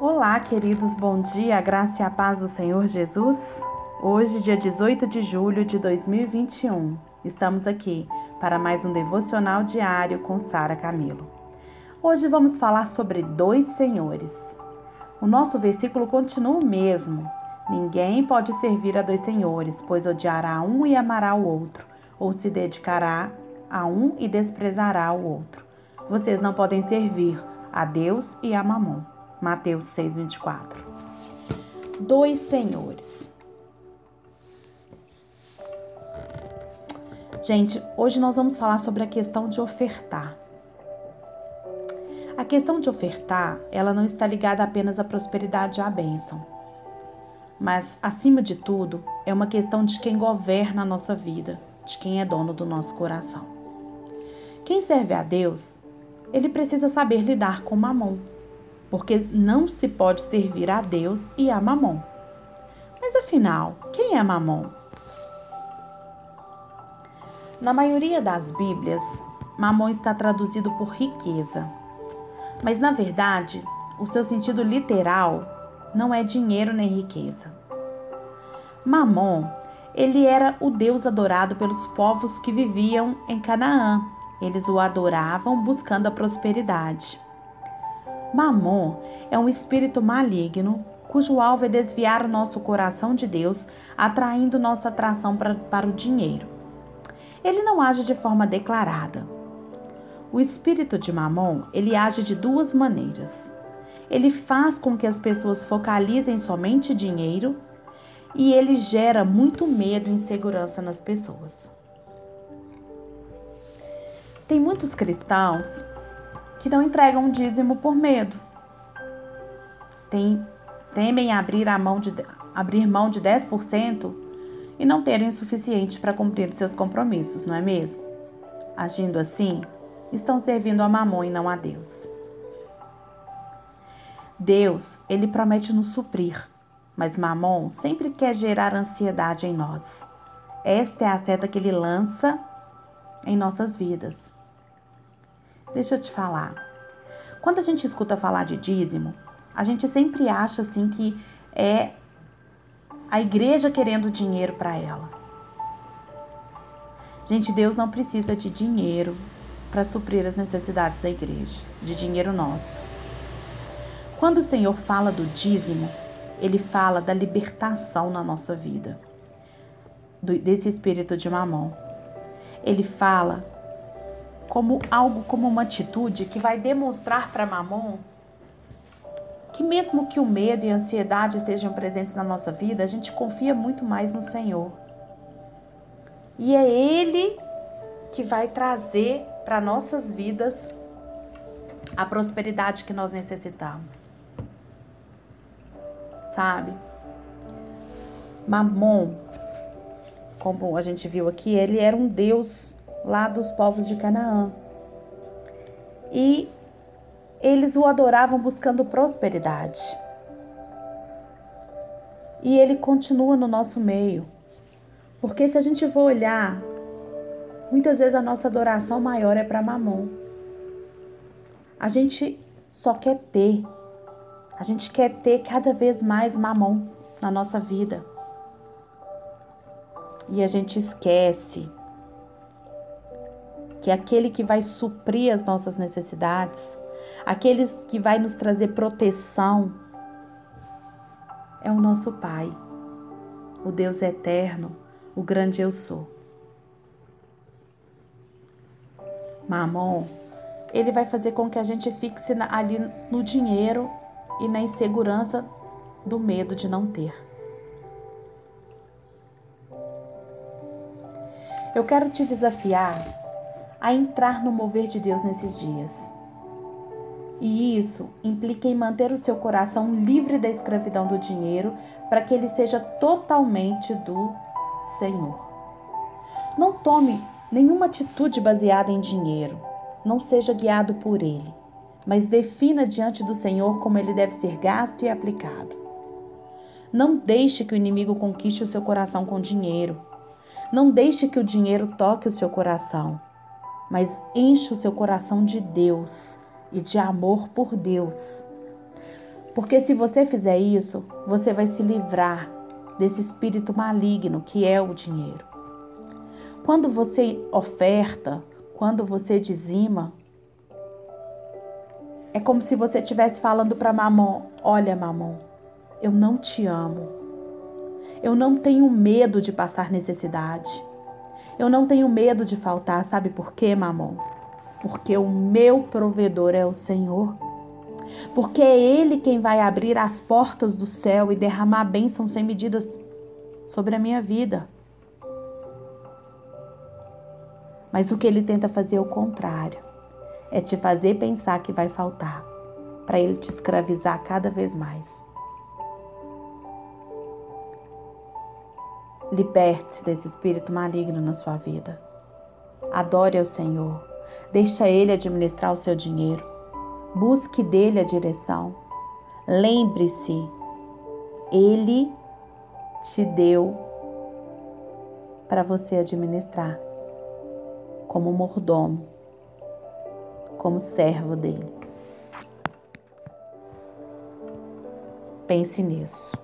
Olá, queridos, bom dia, a graça e a paz do Senhor Jesus. Hoje, dia 18 de julho de 2021, estamos aqui para mais um devocional diário com Sara Camilo. Hoje vamos falar sobre dois senhores. O nosso versículo continua o mesmo. Ninguém pode servir a dois senhores, pois odiará um e amará o outro, ou se dedicará a um e desprezará o outro. Vocês não podem servir a Deus e a Mamon. Mateus 6:24. Dois senhores. Gente, hoje nós vamos falar sobre a questão de ofertar. A questão de ofertar, ela não está ligada apenas à prosperidade e à bênção. Mas, acima de tudo, é uma questão de quem governa a nossa vida, de quem é dono do nosso coração. Quem serve a Deus, ele precisa saber lidar com mamon, porque não se pode servir a Deus e a mamon. Mas afinal, quem é mamon? Na maioria das Bíblias, mamon está traduzido por riqueza. Mas na verdade, o seu sentido literal não é dinheiro nem riqueza. Mamon, ele era o deus adorado pelos povos que viviam em Canaã. Eles o adoravam buscando a prosperidade. Mamon é um espírito maligno cujo alvo é desviar o nosso coração de Deus, atraindo nossa atração para, para o dinheiro. Ele não age de forma declarada. O espírito de Mamon, ele age de duas maneiras. Ele faz com que as pessoas focalizem somente dinheiro e ele gera muito medo e insegurança nas pessoas. Tem muitos cristãos que não entregam dízimo por medo. Tem, temem abrir, a mão de, abrir mão de 10% e não terem o suficiente para cumprir seus compromissos, não é mesmo? Agindo assim, estão servindo a mamão e não a Deus. Deus, ele promete nos suprir, mas Mamon sempre quer gerar ansiedade em nós. Esta é a seta que ele lança em nossas vidas. Deixa eu te falar. Quando a gente escuta falar de dízimo, a gente sempre acha assim que é a igreja querendo dinheiro para ela. Gente, Deus não precisa de dinheiro para suprir as necessidades da igreja, de dinheiro nosso. Quando o Senhor fala do dízimo, ele fala da libertação na nossa vida, desse espírito de mamão. Ele fala como algo, como uma atitude que vai demonstrar para Mamon que mesmo que o medo e a ansiedade estejam presentes na nossa vida, a gente confia muito mais no Senhor. E é Ele que vai trazer para nossas vidas a prosperidade que nós necessitamos. Sabe? Mamon, como a gente viu aqui, ele era um deus lá dos povos de Canaã. E eles o adoravam buscando prosperidade. E ele continua no nosso meio. Porque se a gente for olhar, muitas vezes a nossa adoração maior é para Mamon. A gente só quer ter. A gente quer ter cada vez mais Mamon na nossa vida. E a gente esquece que é aquele que vai suprir as nossas necessidades, aquele que vai nos trazer proteção, é o nosso Pai, o Deus eterno, o grande eu sou. Mamon, ele vai fazer com que a gente fixe ali no dinheiro e na insegurança do medo de não ter. Eu quero te desafiar a entrar no mover de Deus nesses dias. E isso implica em manter o seu coração livre da escravidão do dinheiro para que ele seja totalmente do Senhor. Não tome nenhuma atitude baseada em dinheiro, não seja guiado por ele, mas defina diante do Senhor como ele deve ser gasto e aplicado. Não deixe que o inimigo conquiste o seu coração com dinheiro. Não deixe que o dinheiro toque o seu coração mas enche o seu coração de Deus e de amor por Deus. Porque se você fizer isso, você vai se livrar desse espírito maligno que é o dinheiro. Quando você oferta, quando você dizima, é como se você estivesse falando para Mamon: Olha, Mamon, eu não te amo. Eu não tenho medo de passar necessidade. Eu não tenho medo de faltar. Sabe por quê, Mamon? Porque o meu provedor é o Senhor. Porque é Ele quem vai abrir as portas do céu e derramar bênçãos sem medidas sobre a minha vida. Mas o que ele tenta fazer é o contrário é te fazer pensar que vai faltar, para ele te escravizar cada vez mais. Liberte-se desse espírito maligno na sua vida. Adore ao Senhor. Deixa Ele administrar o seu dinheiro. Busque dele a direção. Lembre-se, Ele te deu para você administrar como mordomo como servo dele. Pense nisso.